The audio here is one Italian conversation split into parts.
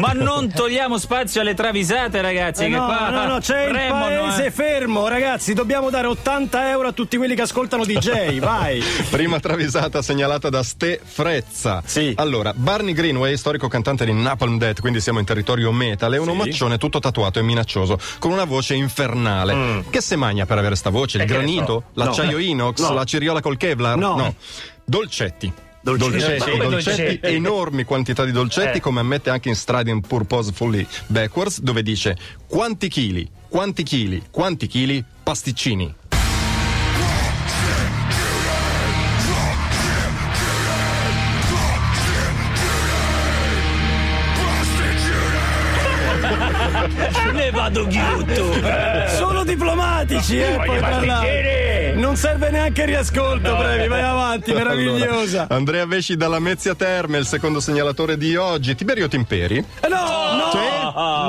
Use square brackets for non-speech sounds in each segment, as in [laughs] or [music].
Ma non [laughs] togliamo spazio alle travisate, ragazzi. Eh che no, qua no, no, c'è il paese eh. fermo, ragazzi. Dobbiamo dare 80 euro a tutti quelli che ascoltano DJ. [laughs] Vai. Prima travisata segnalata da Ste Frezza. Sì. Allora, Barney Greenway, storico cantante di Napalm Death, quindi siamo in territorio metal, è un omaccione tutto tatuato e minaccioso, con una voce infernale. Che se magna per avere sta voce? Il Mm. che ne granito? so. L'acciaio inox? No. La ciriola col Kevlar? No. Dolcetti. Dolcetti. Dolcetti, dolcetti, dolcetti? enormi quantità di dolcetti, Eh. come ammette anche in Striding Purposefully Backwards, dove dice quanti chili, quanti chili, quanti chili, pasticcini. Ne vado ghiotto. Sono diplomatici, eh, poi tra. Non serve neanche il riascolto, Previ, vai avanti, meravigliosa. Allora, Andrea Vesci dalla Mezzia Terme, il secondo segnalatore di oggi. Tiberio Timperi. Eh, no, no, Sì,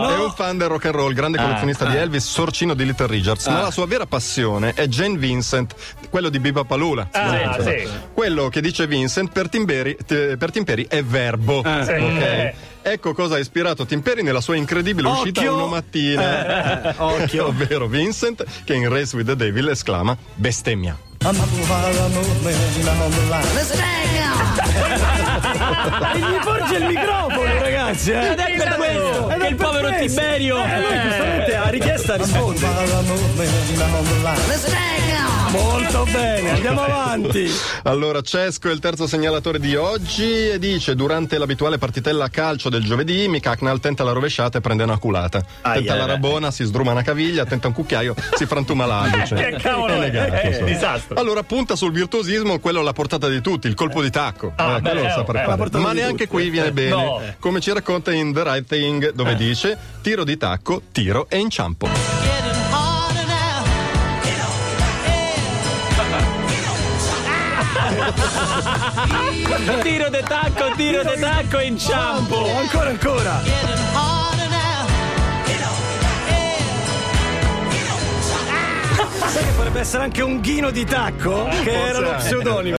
no. È un fan del rock and roll, grande collezionista di Elvis, sorcino di Little Richards, ma la sua vera passione è Jane Vincent, quello di Biba Palula. Ah, Sì. sì. Quello che dice Vincent per Timberi, per Timperi è verbo. Sì. Ok? Ecco cosa ha ispirato Timperi nella sua incredibile uscita Occhio. una mattina. Eh, [laughs] occhio. Ovvero Vincent che in Race with the Devil esclama bestemmia. [laughs] E gli porge il microfono, ragazzi. Eh. Ed è per questo Ed che il povero. Tiberio. Eh, lui giustamente a richiesta risponde. Molto bene, andiamo avanti. Allora, Cesco è il terzo segnalatore di oggi e dice: Durante l'abituale partitella a calcio del giovedì, Mikaknal tenta la rovesciata e prende una culata. tenta la rabona, si sdruma una caviglia, tenta un cucchiaio, si frantuma l'alluce. Che cavolo negato. Eh, insomma. disastro. Allora, punta sul virtuosismo, quello alla portata di tutti, il colpo di tacco. Ah, Eh, beh, quello lo eh, sa fare. eh, portata Ma neanche tutti. qui viene bene. No. Come ci racconta in The Right Thing, dove dice: tiro di tacco, tiro e inciampo. [laughs] Tiro de tacco, tiro de tacco e inciampo. Ancora, ancora. [laughs] Sai che potrebbe essere anche un ghino di tacco? Che era lo pseudonimo.